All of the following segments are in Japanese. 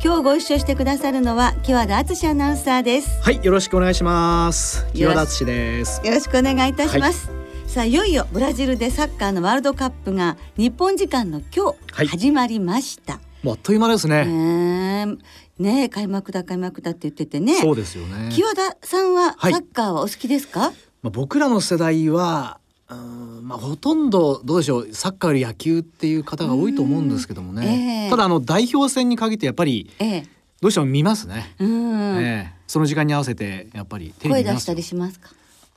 今日ご一緒してくださるのは木和田敦アナウンサーですはい、よろしくお願いします。木和田敦です。よろしくお願いいたします、さあいよいよブラジルでサッカーのワールドカップが日本時間の今はい日始まりました、もうあっという間ですね。ねえねえ開幕だ開幕だって言っててねそうですよね。木和田さんはサはいッカーはお好きですか、まあ僕らの世代は。うーんまあ、ほとんどどうでしょうサッカーより野球っていう方が多いと思うんですけどもうんええ。ね、ただあの代表戦に限ってやっぱりええ。どうしても見ますね、うん、ええ。その時間に合わせてやっぱり声出したりしますか？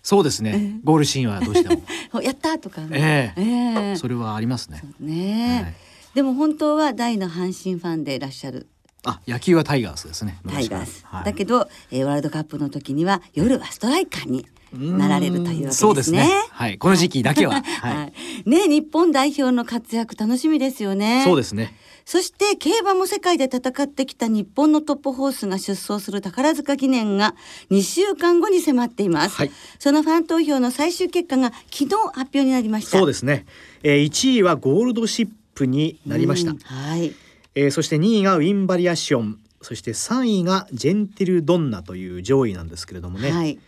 そうですね、ゴールシーンはどうしても。おやったとかね。ええ。ええ。それはありますね。ね。でも本当は大の阪神ファンでいらっしゃる。あ野球はタイガースですね。タイガース、はい。だけど、えー、ワールドカップの時には夜はストライカーになられるというわけですね。そうですねはいこの時期だけははい、はい、ね日本代表の活躍楽しみですよね。そうですねそして競馬も世界で戦ってきた日本のトップホースが出走する宝塚記念が2週間後に迫っています。はいそのファン投票の最終結果が昨日発表になりました。そうですね、えー、1位はゴールドシップになりましたうん、はい。えーそして2位がウィンバリアションそして3位がジェンティルドンナという上位なんですけれどもね、はい。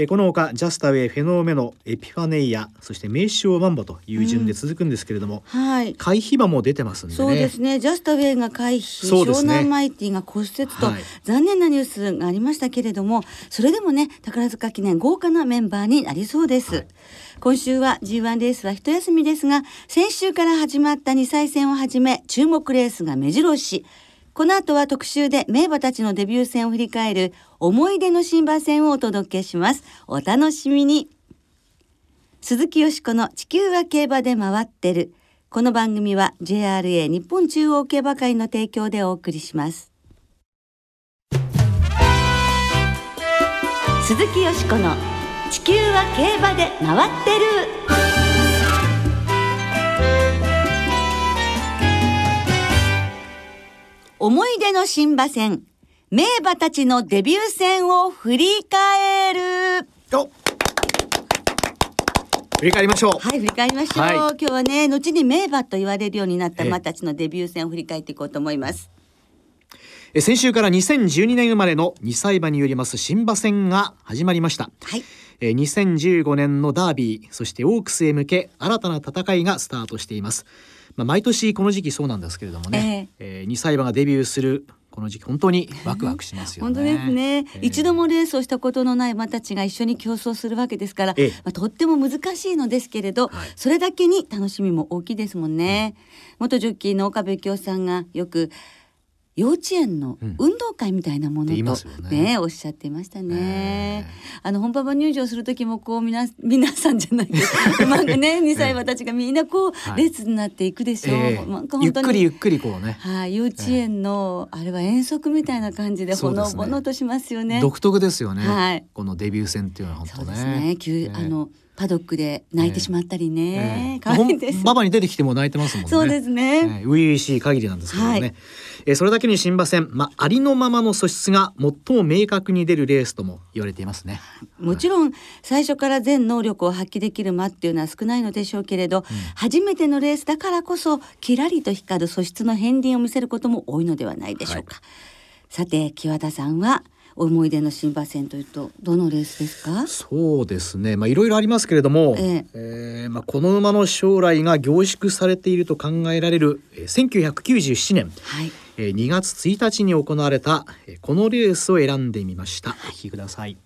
えーこのほかジャスタウェイフェノーメノエピファネイアそして名称マンボという順で続くんですけれども、はい。回避馬も出てますんでねそうですね。ジャスタウェイが回避、そうですね湘南マイティが骨折と、はい残念なニュースがありましたけれども、それでもね、宝塚記念豪華なメンバーになりそうです。今週は G1 レースは一休みですが、先週から始まった2歳戦をはじめ、注目レースが目白押し。この後は特集で名馬たちのデビュー戦を振り返る思い出の新馬戦をお届けします。お楽しみに。鈴木よしこの地球は競馬で回ってる。この番組は JRA 日本中央競馬会の提供でお送りします。鈴木よしこの地球は競馬で回ってる。思い出の新馬戦、名馬たちのデビュー戦を振り返る。振り返りましょう、はい、振り返りましょう。はい今日はね、後に名馬と言われるようになったええ馬たちのデビュー戦を振り返っていこうと思います。えー先週から2012年生まれの2歳馬によります新馬戦が始まりましたはい。えー2015年のダービーそしてオークスへ向け新たな戦いがスタートしています、まあ、毎年この時期そうなんですけれどもね、えー2歳馬がデビューするこの時期本当にワクワクしますよね。本当ですね、えー。一度もレースをしたことのない馬たちが一緒に競争するわけですから、ええ。まあ、とっても難しいのですけれど、はい。それだけに楽しみも大きいですもんね、元ジョッキーの岡部京さんがよく幼稚園のうん。運動会みたいなものとすよね。ねおっしゃっていましたね。えあの本馬場入場する時もこう皆 皆さんじゃないです馬がね 2歳馬たちがみんなこうはい。列になっていくでしょう。えーなんかゆっくりゆっくりこうね、はい、幼稚園の、あれは遠足みたいな感じでほのぼのとしますよね。独特ですよね、はい。このデビュー戦っていうのは本そう当ねですね。急、えーあのパドックで泣いてしまったりね。え可愛いです。馬場に出てきても泣いてますもんね。そうですねえー初々しい限りなんですけどもね。はいえーそれだけに新馬戦、まあ、ありのままの素質が最も明確に出るレースとも言われていますね。もちろん最初から全能力を発揮できる馬っていうのは少ないのでしょうけれど、初めてのレースだからこそキラリと光る素質の片鱗を見せることも多いのではないでしょうか。さて木和田さんは思い出の新馬戦というとどのレースですか？そうですね。まあいろいろありますけれども、ええーまあこの馬の将来が凝縮されていると考えられる、えー1997年、はいえー2月1日に行われた、えーこのレースを選んでみました。お聞きください。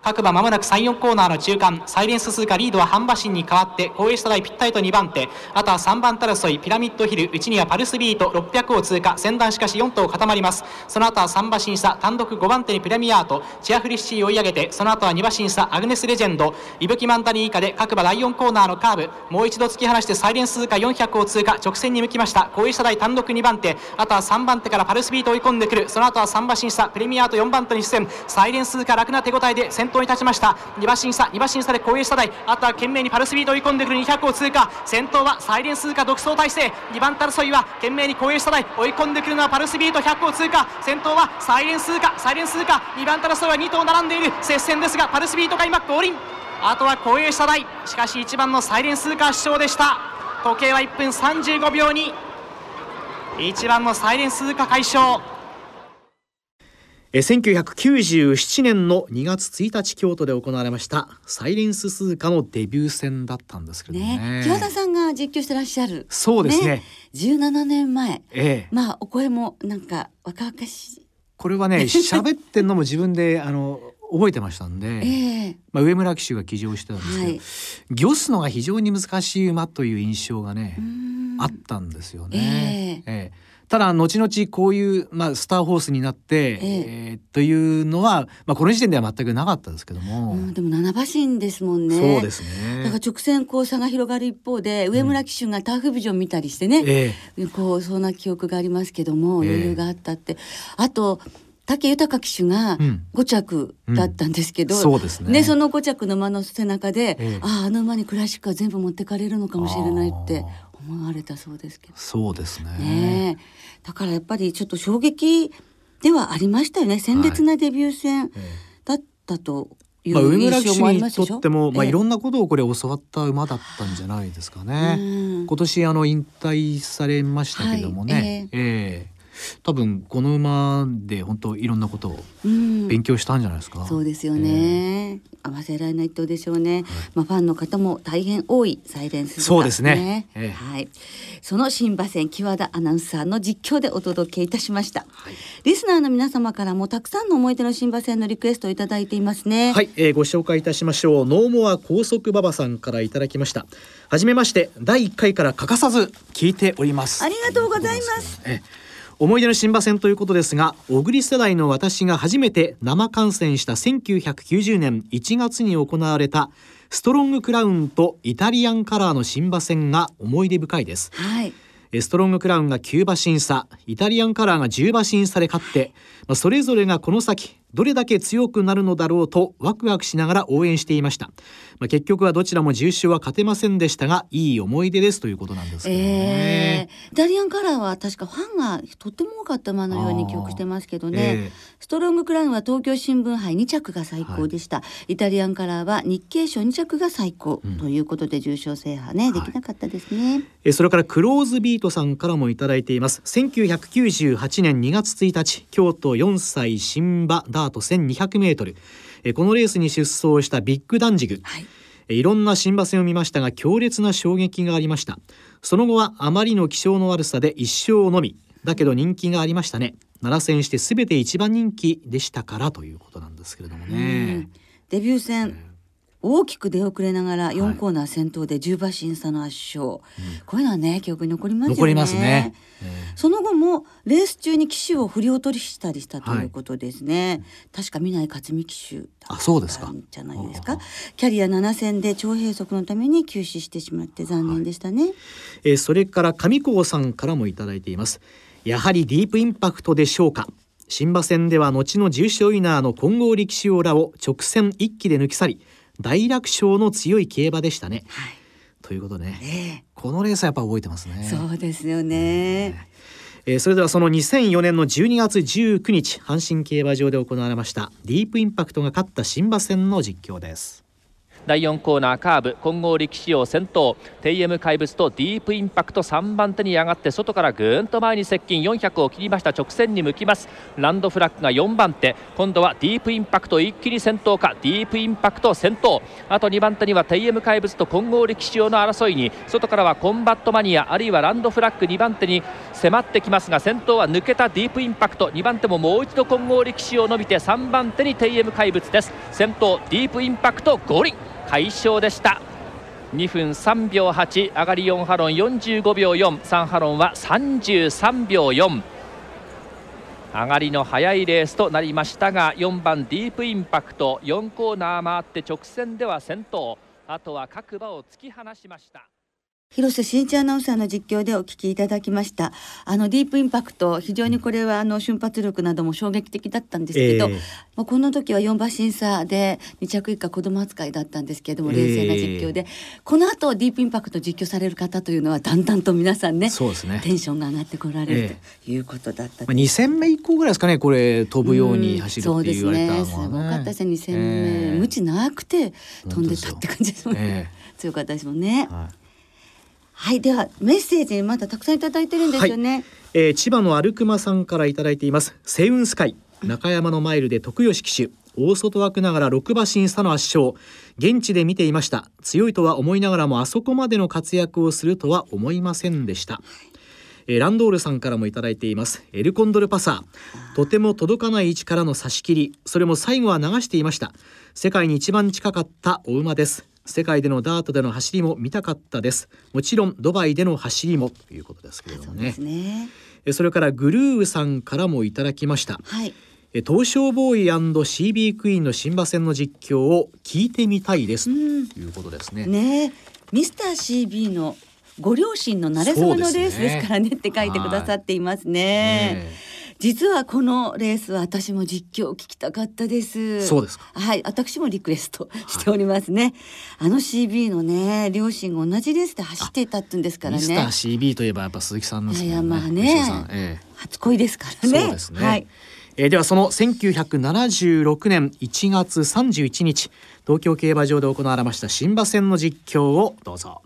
各馬まもなく3、4コーナーの中間、サイレンススーカリードは半馬身に変わって、後衛下台ぴったりと2番手、あとは3番タラソイ、ピラミッドヒル、内にはパルスビート600を通過、先団しかし4頭固まります。その後は3馬身差、単独5番手にプレミアート、チアフリッシー追い上げて、その後は2馬身差、アグネスレジェンド、伊吹マンタリー以下で各馬第4コーナーのカーブ、もう一度突き放してサイレンススーカ400を通過、直線に向きました。後衛下台単独2番手、あとは3番手からパルスビート追い込んでくる、その後は3馬身差、プレミアート4番手に出演、サイレンススーカ楽な手応えで先頭に立ちました。2馬身差2馬身差で後衛下台。あとは懸命にパルスビート追い込んでくる200を通過。先頭はサイレンスーカ独走体制。2番争いは懸命に後衛下台。追い込んでくるのはパルスビート100を通過。先頭はサイレンスーカサイレンスーカ2番争いは2頭並んでいる。接戦ですがパルスビートが今降臨。あとは後衛下台。しかし1番のサイレンスーカ主将でした。時計は1分35秒に。1番のサイレンスーカ快勝え1997年の2月1日京都で行われましたサイレンススーカのデビュー戦だったんですけどね。ね。清田さんが実況してらっしゃる。そうですね。ね。17年前、え。え、まあお声もなんか若々しい。これはね 喋ってんのも自分であの覚えてましたんで、えー、まあ、上村騎手が騎乗してたんですけど、はい、ギョスのが非常に難しい馬という印象がねあったんですよね。えー、えーただ後々こういう、まあ、スターホースになって、ええ。ー、というのは、まあ、この時点では全くなかったですけども、うん、でも七馬身ですもんね。そうですね。だから直線こう差が広がる一方で上村騎手がターフビジョン見たりしてね、えー、こうそんな記憶がありますけども余裕があったって、あと武豊騎手が5着だったんですけど、うんうん、そうですね、ね、その5着の馬の背中で、ええ、あああの馬にクラシックは全部持ってかれるのかもしれないって思われたそうですけど。そうですね。ねだからやっぱりちょっと衝撃ではありましたよね。鮮烈なデビュー戦だったというまあ、上村騎手にとっても、まあ、いろんなことをこれ教わった馬だったんじゃないですかね。今年あの引退されましたけどもね、はい、えー、えー多分この馬で本当いろんなことを勉強したんじゃないですか？うん、そうですよね、えー、合わせられないとでしょうね。はい、まあファンの方も大変多いサイレンス、ね、そうですね。えー、はい。その新馬戦木和田アナウンサーの実況でお届けいたしました。はい、リスナーの皆様からもたくさんの思い出の新馬戦のリクエストをいただいていますね。はい、えー、ご紹介いたしましょう。ノーモア高速馬場さんからいただきました。はじめまして第一回から欠かさず聞いております。ありがとうございます。えー思い出の新馬戦ということですが小栗世代の私が初めて生観戦した1990年1月に行われたストロングクラウンとイタリアンカラーの新馬戦が思い出深いです、はい、ストロングクラウンが9馬審査イタリアンカラーが10馬審査で勝って、まあ、それぞれがこの先どれだけ強くなるのだろうとワクワクしながら応援していました、まあ、結局はどちらも重賞は勝てませんでしたがいい思い出ですということなんですけどね、えー、イタリアンカラーは確かファンがとっても多かった馬のように記憶してますけどね、えー、ストロングクラウンは東京新聞杯2着が最高でした、はい、イタリアンカラーは日経賞2着が最高、ということで重賞制覇ねできなかったですね、はい、えそれからクローズビートさんからもいただいています。1998年2月1日京都4歳新馬ダート1200メートル。このレースに出走したビッグダンジグ、はい。いろんな新馬戦を見ましたが強烈な衝撃がありました。その後はあまりの気性の悪さで一生のみ。だけど人気がありましたね。7戦して全て一番人気でしたからということなんですけれどもね。デビュー戦大きく出遅れながら4コーナー先頭で10馬審査の圧勝、はい、こういうのはね記憶に残りますよね。残りますね、えー、その後もレース中に騎手を振り落としたりしたということですね。はい、確か南克美騎手あそうですかじゃないですか。キャリア7戦で腸閉塞のために休止してしまって残念でしたね。はい、えー、それから上高さんからもいただいています。やはりディープインパクトでしょうか。新馬戦では後の重賞ウィナーの混合力士オーラを直線一気で抜き去り大楽勝の強い競馬でしたね。はい、ということね、えー、このレースはやっぱ覚えてますね。そうですよね。えー、それではその2004年の12月19日阪神競馬場で行われましたディープインパクトが勝った新馬戦の実況です。第4コーナーカーブ混合力士用先頭テイエム怪物とディープインパクト3番手に上がって外からぐーんと前に接近400を切りました。直線に向きます。ランドフラッグが4番手。今度はディープインパクト一気に先頭か。ディープインパクト先頭。あと2番手にはテイエム怪物と混合力士用の争いに。外からはコンバットマニアあるいはランドフラッグ2番手に迫ってきますが先頭は抜けたディープインパクト。2番手ももう一度混合力士を伸びて3番手にテイエム怪物です。先頭ディープインパクト五輪快勝でした。2分3秒8上がり4ハロン45秒43ハロンは33秒4上がりの速いレースとなりましたが4番ディープインパクト4コーナー回って直線では先頭。あとは各馬を突き放しました。広瀬真一アナウンサーの実況でお聞きいただきました。あのディープインパクト非常にこれはあの瞬発力なども衝撃的だったんですけど、えー、まあ、この時は4馬審査で2着以下子供扱いだったんですけれども冷静な実況で、えー、この後ディープインパクト実況される方というのはだんだんと皆さんねそうですね。テンションが上がってこられる、ということだったまあ、2戦目以降ぐらいですかねこれ飛ぶように走るって言われたのは、ね、すごかったですね。2戦目、え。ー、無知なくて飛んでたって感じですもんね、強かったですもんね。はいはいではメッセージまだたくさんいただいてるんですよね、はい、えー、千葉のアルクマさんからいただいています。セウンスカイ。中山のマイルで徳吉騎手。大外枠ながら6馬審査の圧勝。現地で見ていました。強いとは思いながらもあそこまでの活躍をするとは思いませんでした。えランドールさんからもいただいています。エルコンドルパサー。とても届かない位置からの差し切り。それも最後は流していました。世界に一番近かったお馬です世界でのダートでの走りも見たかったです。もちろんドバイでの走りもということですけれどもね。そね。それからグルーさんからもいただきました、はい、東証ボーイ &CB クイーンの新馬戦の実況を聞いてみたいです。ということですね。ね。ミスター CB のご両親の慣れ初めのレースですからね。って書いてくださっていますね。ね実はこのレースは私も実況を聞きたかったです。そうですはい私もリクエストしておりますね、はい、あの CB のね両親が同じレースで走っていたってんですからね。ミスター CB といえばやっぱ鈴木さんですね。いやまあね、ええ、初恋ですからね。そうですね。はい。えー、ではその1976年1月31日東京競馬場で行われました新馬戦の実況をどうぞ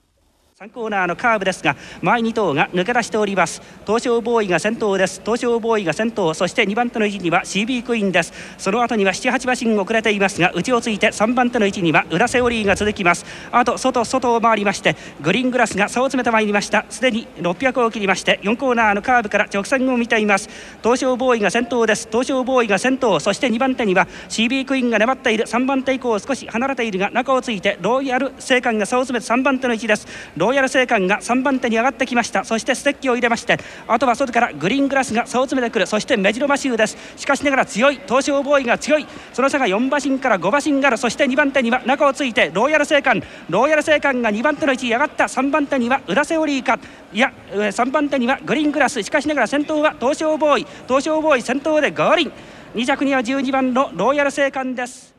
3コーナーのカーブですが前2頭が抜け出しております。東証ボーイが先頭です。東証ボーイが先頭。そして2番手の位置には CB クイーンです。その後には78馬身遅れていますが内をついて3番手の位置には裏セオリーが続きます。あと外外を回りましてグリーングラスが差を詰めてまいりました。すでに600を切りまして4コーナーのカーブから直線を見ています。東証ボーイが先頭です。東証ボーイが先頭。そして2番手には CB クイーンが粘っている。3番手以降少し離れているが中をついてロイヤル青函が差を詰めて3番手の位置です。ロロイヤル青函が3番手に上がってきました。そしてステッキを入れましてあとは外からグリーングラスが差を詰めてくる。そしてメジロマシューです。しかしながら強い東証ボーイが強い。その差が4馬身から5馬身がある。そして2番手には中をついてロイヤル青函。ロイヤル青函が2番手の位置に上がった。3番手には裏セオリーか。いや3番手にはグリーングラス。しかしながら先頭は東証ボーイ東証ボーイ先頭でゴーリン。2着には12番のロイヤル青函です。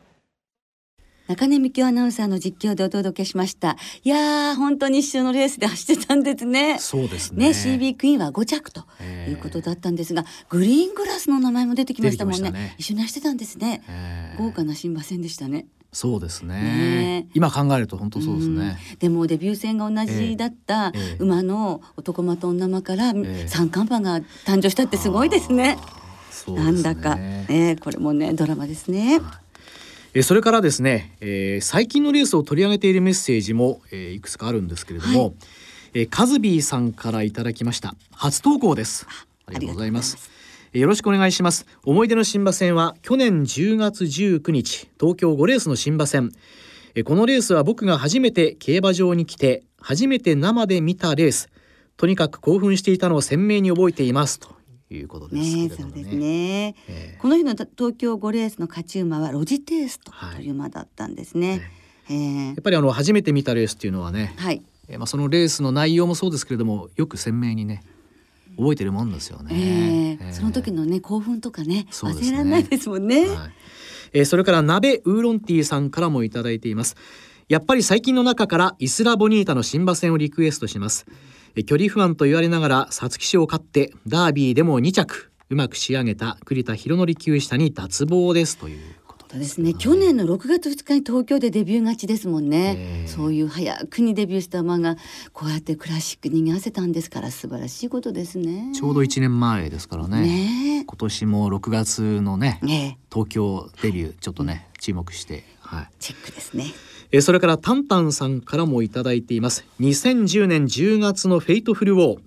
中根美京アナウンサーの実況でお届けしました。いや本当に一緒のレースで走ってたんですね。そうですね。ね CB クイーンは5着ということだったんですがグリーングラスの名前も出てきましたもんね、ね、一緒に走ってたんですね。豪華な新馬戦でしたね。そうですね、ね、今考えると本当そうですね、でもデビュー戦が同じだった馬の男馬と女馬から三冠馬が誕生したってすごいですね、えー、なんだか、ね、これもねドラマですね、それからですね、えー、最近のレースを取り上げているメッセージも、えー、いくつかあるんですけれども、はい、えー、カズビーさんからいただきました。初投稿です。ありがとうございます。よろしくお願いします。思い出の新馬戦は去年10月19日東京5レースの新馬戦このレースは僕が初めて競馬場に来て初めて生で見たレース。とにかく興奮していたのを鮮明に覚えています。ということですね。ねそうですね、えー、この日の東京5レースの勝ち馬はロジテーストという馬だったんですね。はい、えー、やっぱりあの初めて見たレースっていうのはね、はい、えー、まあそのレースの内容もそうですけれどもよく鮮明にね覚えてるもんですよね。えー、その時のね興奮とかね忘れられないですもんね。はい、えー、それから鍋ウーロンティーさんからもいただいています。やっぱり最近の中からイスラボニータの新馬戦をリクエストします。距離不安と言われながら皐月賞を勝ってダービーでも2着。うまく仕上げた栗田博則厩舎に脱帽ですということ当ですね、去年の6月2日に東京でデビュー勝ちですもんね、そういう早くにデビューした馬がこうやってクラシックに合わせたんですから素晴らしいことですね。ちょうど1年前ですからね。ね今年も6月のね、ね、東京デビューちょっとね、注目して、はい、チェックですねえそれからタンタンさんからもいただいています。2010年10月のフェイトフルウォー。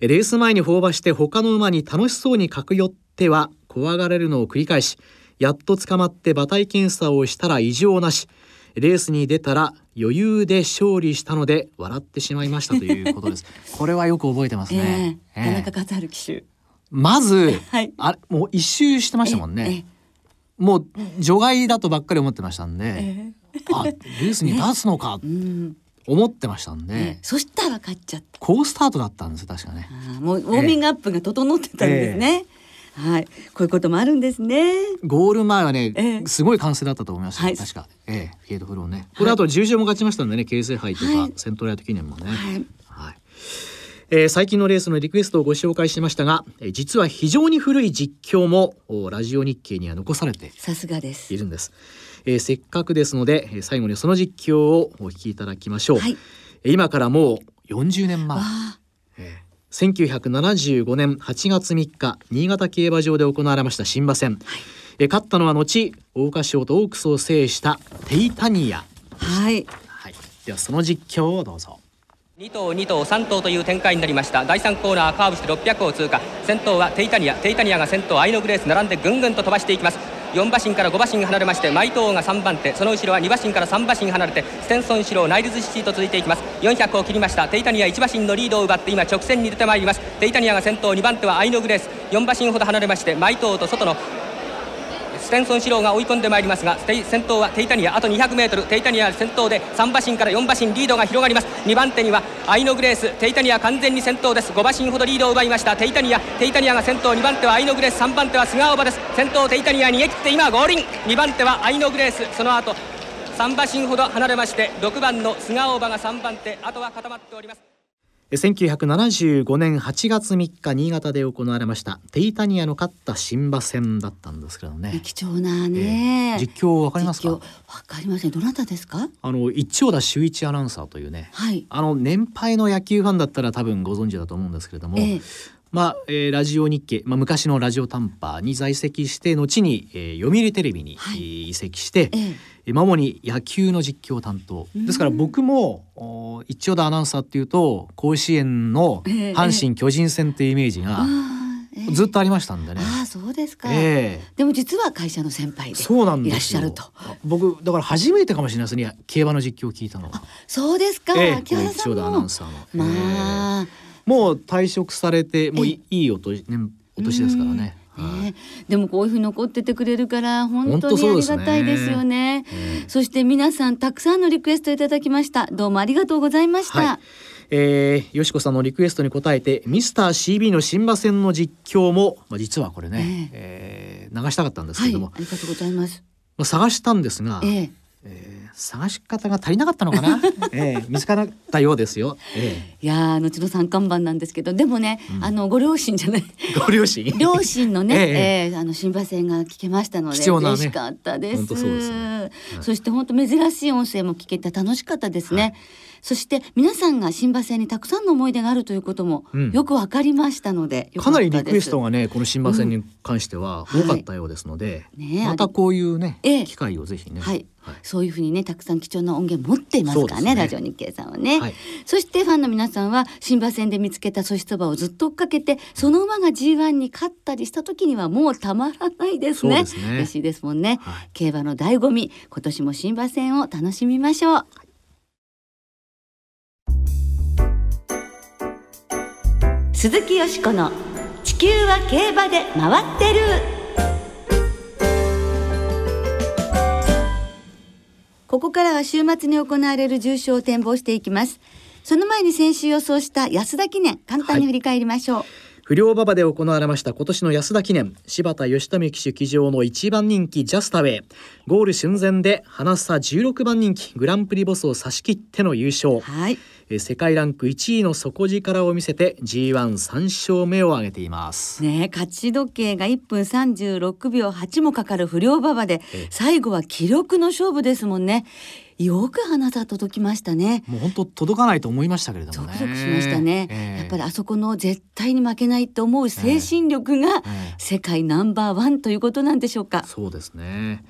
レース前に放馬して他の馬に楽しそうに駆け寄っては怖がられるのを繰り返しやっと捕まって馬体検査をしたら異常なし。レースに出たら余裕で勝利したので笑ってしまいましたということです。これはよく覚えてますね、えー、田中勝春騎手。まず、はい、あもう一周してましたもんね、えー、もう除外だとばっかり思ってましたんで、えー、あレースに出すのか、思ってましたんで、そしたら勝っちゃった。好スタートだったんです確かね。もうウォーミングアップが整ってたんですね、はい、こういうこともあるんですね。ゴール前はね、えー、すごい歓声だったと思います、はい、確か、ええー、フィードフローね。これあと重賞も勝ちましたんでね、京成杯とか、はい、セントライト記念もね。はい。はい。えー、最近のレースのリクエストをご紹介しましたが、えー、実は非常に古い実況もラジオ日経には残されてさすがです。いるんです。えー、せっかくですので、えー、最後にその実況をお聞きいただきましょう。はい、今からもう40年前。1975年8月3日新潟競馬場で行われました新馬戦、はい、え勝ったのは後桜花賞とオークスを制したテイタニアはい、はい、ではその実況をどうぞ2頭2頭3頭という展開になりました。第3コーナーカーブして600を通過。先頭はテイタニア。テイタニアが先頭アイノグレース。並んでぐんぐんと飛ばしていきます。4馬身から5馬身離れましてマイトーが3番手。その後ろは2馬身から3馬身離れてテンソンシローナイルズシティと続いていきます。400を切りました。テイタニア1馬身のリードを奪って今直線に出てまいります。テイタニアが先頭2番手はアイノグレース。4馬身ほど離れましてマイトーと外のテンソンシローが追い込んでまいりますが先頭はテイタニアあと 200m テイタニア先頭で3馬身から4馬身リードが広がります。2番手にはアイノグレーステイタニア完全に先頭です。5馬身ほどリードを奪いました。テイタニアテイタニアが先頭。2番手はアイノグレース3番手は菅青葉です。先頭テイタニア逃げ切って今ゴールイン2番手はアイノグレース。その後3馬身ほど離れまして6番の菅青葉が3番手あとは固まっております。1975年8月3日新潟で行われましたテイタニアの勝った新馬戦だったんですけどね。貴重なね、えー、実況わかりますか？わかりません。どなたですか？あの一丁田修一アナウンサーというね、はい、あの年配の野球ファンだったら多分ご存知だと思うんですけれども、えーまあえー、ラジオ日経、まあ、昔のラジオ短波に在籍して後に、えー、読売テレビに、はい、移籍して、えー主に野球の実況担当。ですから僕も一応田アナウンサーっていうと甲子園の阪神・巨人戦っていうイメージがずっとありましたんでね。あそうですか、えー、でも実は会社の先輩でそうなんいらっしゃると。僕だから初めてかもしれないですね競馬の実況を聞いたのは。そうですか。えー、一応田アナウンサーの。まあ、えー、もう退職されてもういいお年、ね、お年ですからね。ね、でもこういうふうに残っててくれるから本当にありがたいですよね。そ、ね、して皆さんたくさんのリクエストいただきました。どうもありがとうございました。はい、えー、よしこさんのリクエストに応えてミスター CB の新馬戦の実況も、まあ、実はこれね、えー、えー、流したかったんですけども、はい、ありがとうございます。まあ、探したんですが、えー、えー探し方が足りなかったのかな、えー、見つからったようですよ、えー、いや後の三冠番なんですけどでもね、うん、あのご両親じゃない。ご両親？両親のね、えー、えー、あの新馬戦が聞けましたので、ね、嬉しかったです。そ、ね。はい、そして本当珍しい音声も聞けて楽しかったですね、はいそして皆さんが新馬戦にたくさんの思い出があるということもよくわかりましたので、うん、かなりリクエストがねこの新馬戦に関しては多かったようですので、うんはい、ね、またこういうね、ええ、機会をぜひね、はい、はい、そういうふうにねたくさん貴重な音源持っていますからね、ね、ラジオ日経さんはね、はい、そしてファンの皆さんは新馬戦で見つけたそしそばをずっと追っかけてその馬が G1 に勝ったりした時にはもうたまらないですね、ね、嬉しいですもんね、はい、競馬の醍醐味今年も新馬戦を楽しみましょう鈴木よしこの地球は競馬で回ってる。ここからは週末に行われる重賞を展望していきます。その前に先週予想した安田記念簡単に振り返りましょう、はい。不良馬場で行われました今年の安田記念。柴田義富騎手騎乗の1番人気ジャスタウェイ。ゴール寸前で花差16番人気グランプリボスを差し切っての優勝、はい、世界ランク1位の底力を見せて G13 勝目を挙げています。ね勝ち時計が1分36秒8もかかる不良馬場で最後は記録の勝負ですもんね。よく花座届きましたね。もう本当届かないと思いましたけれどもね。ゾクゾクしましたね、えー、やっぱりあそこの絶対に負けないと思う精神力が世界ナンバーワンということなんでしょうか、えー、そうですね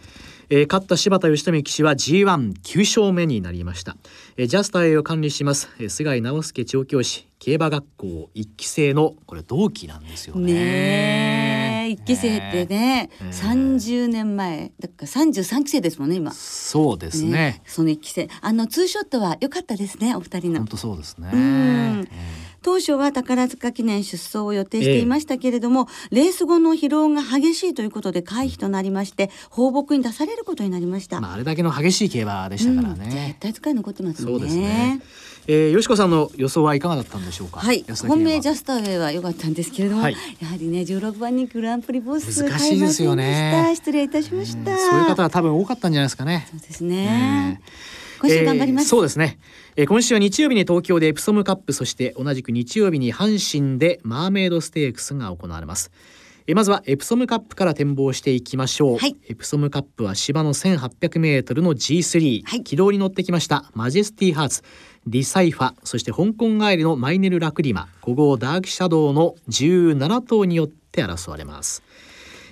えー、勝った柴田義富騎手は G19 勝目になりました、えー、ジャスターを管理します、えー、菅井直輔調教師競馬学校一期生のこれ同期なんですよね。ね一期生ってね、三、十、年前だから三十三期生ですもんね今。そうですね。ねその一期生あのツーショットは良かったですねお二人の。本当そうですね。うん当初は宝塚記念出走を予定していましたけれども、えレース後の疲労が激しいということで回避となりまして放牧に出されることになりました。まあ、あれだけの激しい競馬でしたからね。うん、絶対使い残ってますね。そうですね。えー、よしこさんの予想はいかがだったんでしょうか？はい、本命ジャスターウェイは良かったんですけれども、はい、やはりね、十六番にグランプリボス難しいですよね。失礼いたしました、そういう方は多分多かったんじゃないですかね。そうですね。今週頑張ります、えー、そうですね、えー、今週は日曜日に東京でエプソムカップそして同じく日曜日に阪神でマーメイドステークスが行われます。えまずはエプソムカップから展望していきましょう、はい、エプソムカップは芝の1800メートルの G3、はい、軌道に乗ってきました。マジェスティハーツディサイファそして香港帰りのマイネルラクリマ古豪ダークシャドウの17頭によって争われます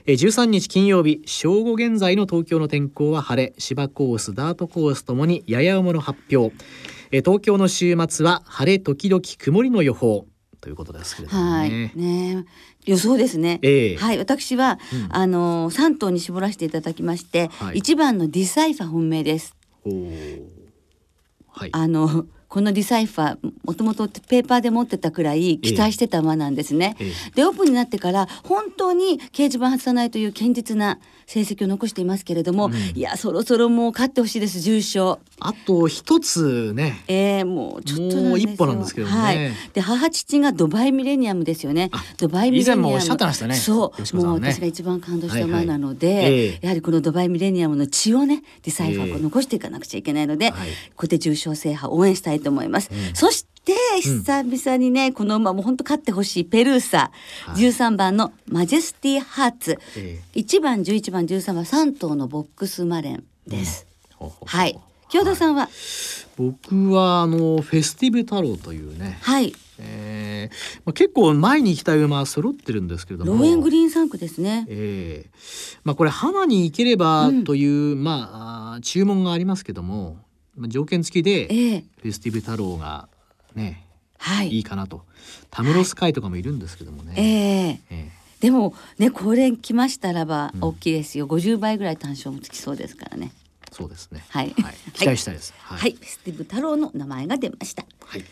13日金曜日正午現在の東京の天候は晴れ芝コースダートコースともにやや重の発表。東京の週末は晴れ時々曇りの予報。ということですけれどもね。ね。予想ですね。えー、はい、私は、うん、あの三頭に絞らせていただきまして、一、はい、番のディサイファ本命です。はい、あのこのディサイファーもともとペーパーで持ってたくらい期待してた馬なんですね。ええ、でオープンになってから本当に掲示板外さないという堅実な成績を残していますけれども、うん、いやそろそろもう勝ってほしいです重賞。あと一つね。えー、もうちょっともう一歩なんですけどね。はい、で母父がドバイミレニアムですよね。ドバイミレニアム。以前もおっしゃってましたね。そう、ね、もう私が一番感動した馬なので、はいはいえー、やはりこのドバイミレニアムの血をねディサイファーを残していかなくちゃいけないので、えー、ここで重賞制覇応援したいと思います。うんそして久々にね、うん、この馬も本当勝ってほしい。ペルーサ、はい、13番のマジェスティハーツ、えー、1番11番13番3頭のボックスマレンです。うん、はい。京田さんは、はい、僕はあのフェスティブ太郎というね、はい、えーまあ、結構前に行きたい馬揃ってるんですけれども。ローエングリーン3区ですね、えーまあ、これ花に行ければという、うん、まあ注文がありますけども条件付きでフェスティブ太郎がね、はい、いいかなと。タムロス会とかもいるんですけどもね。えー、えーでもねこれ来ましたらば大きいですよ、うん、50倍ぐらい単勝もつきそうですからね。そうですね。はい、はい、期待したいです、はい、はい、スティブ太郎の名前が出ました。はい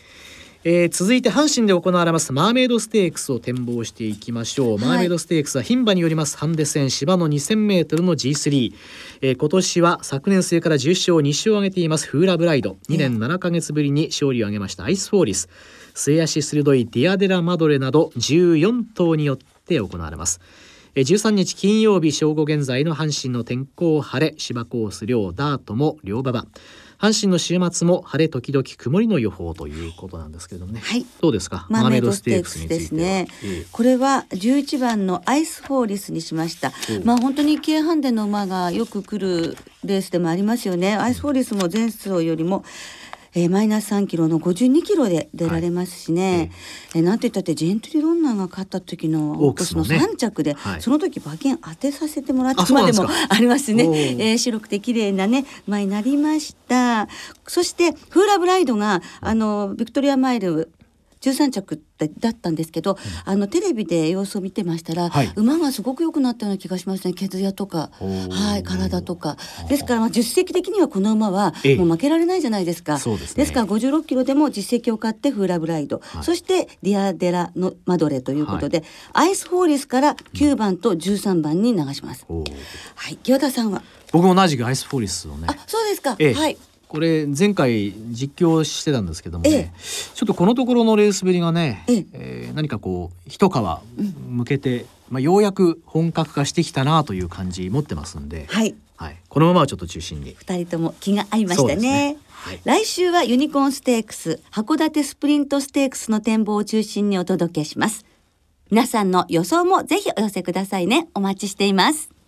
えー、続いて阪神で行われますマーメイドステークスを展望していきましょう、はい、マーメイドステークスは牝馬によりますハンデ戦芝の2000メートルの G3、えー、今年は昨年末から重賞2勝を挙げていますフーラブライド。2年7か月ぶりに勝利を挙げましたアイスフォーリス。末足鋭いディアデラマドレなど14頭によって行われます。13日金曜日正午現在の阪神の天候晴れ芝コース良ダートも良馬場阪神の週末も晴れ時々曇りの予報ということなんですけれどもね。はい。どうですか？マーメイドステークスですね。これは11番のアイスフォーリスにしました。まあ本当に京阪電の馬がよく来るレースでもありますよね。アイスフォーリスも前走よりもえー、マイナス3キロの52キロで出られますしね、はい、えー、なんて言ったってジェントリーロンナーが勝った時のオークスの3着で、ねはい、その時馬券当てさせてもらったまでもありますね、えー、白くて綺麗なね馬になりました。そしてフーラブライドがあのビクトリアマイル13着だったんですけど、うん、あのテレビで様子を見てましたら、はい、馬がすごく良くなったような気がしますね。毛艶とか、はい、体とか。ですから、まあ、実績的にはこの馬はもう負けられないじゃないですか、ですね、ですから56キロでも実績を買ってフーラブライド、はい、そしてディアデラのマドレということで、はい、アイスホーリスから9番と13番に流します。はい、清田さんは？僕も同じくアイスフォーリスをね。あ、そうですか。ええ、はい。これ前回実況してたんですけどもね、ええ、ちょっとこのところのレースぶりがね、ええ。ー、何かこう一皮向けて、うん、まあ、ようやく本格化してきたなという感じ持ってますんで、はい、はい、このままはちょっと中心に。二人とも気が合いましたね。ね。はい、来週はユニコーンステークス函館スプリントステークスの展望を中心にお届けします。皆さんの予想もぜひお寄せくださいね。お待ちしています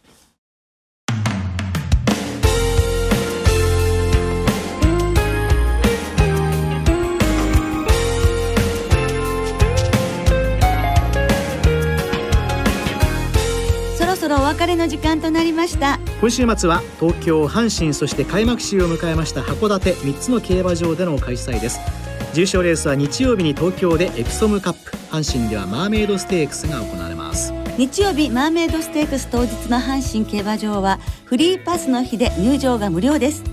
別れの時間となりました。今週末は東京阪神そして開幕週を迎えました函館3つの競馬場での開催です。重賞レースは日曜日に東京でエプソムカップ。阪神ではマーメイドステークスが行われます。日曜日マーメイドステークス当日の阪神競馬場はフリーパスの日で入場が無料です。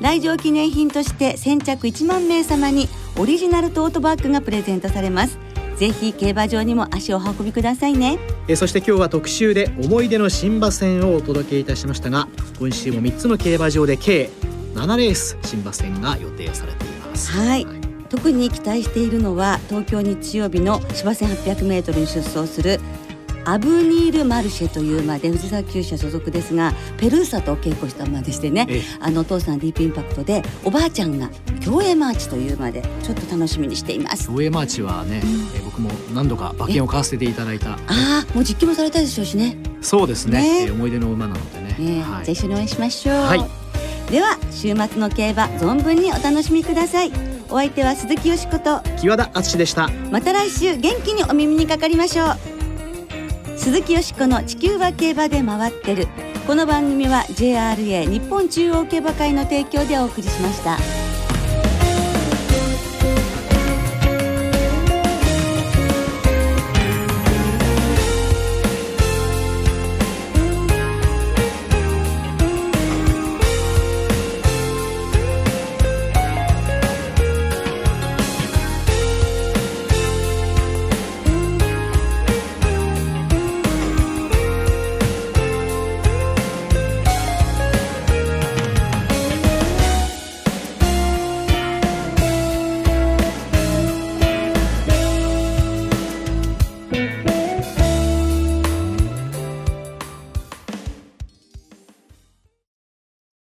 来場記念品として先着1万名様にオリジナルトートバッグがプレゼントされますぜひ競馬場にも足を運びくださいね。えそして今日は特集で思い出の新馬戦をお届けいたしましたが今週も3つの競馬場で計7レース新馬戦が予定されています。はい、はい、特に期待しているのは東京日曜日の芝 1800m に出走するアブニール・マルシェという馬で藤沢厩舎所属ですがペルーサと稽古した馬でしてねあのお父さんディープインパクトでおばあちゃんがキョウエイマーチという馬でちょっと楽しみにしています。競エイマーチはね、うん、え僕も何度か馬券を買わせていただいた。ああもう実況もされたでしょうしね。そうですね、ね、思い出の馬なのでね、ねはい、じゃ一緒に応援しましょう、はい、では週末の競馬存分にお楽しみください。お相手は鈴木淑子と。木和田敦でした。また来週元気にお耳にかかりましょう鈴木淑子の地球は競馬で回ってるこの番組は JRA 日本中央競馬会の提供でお送りしました。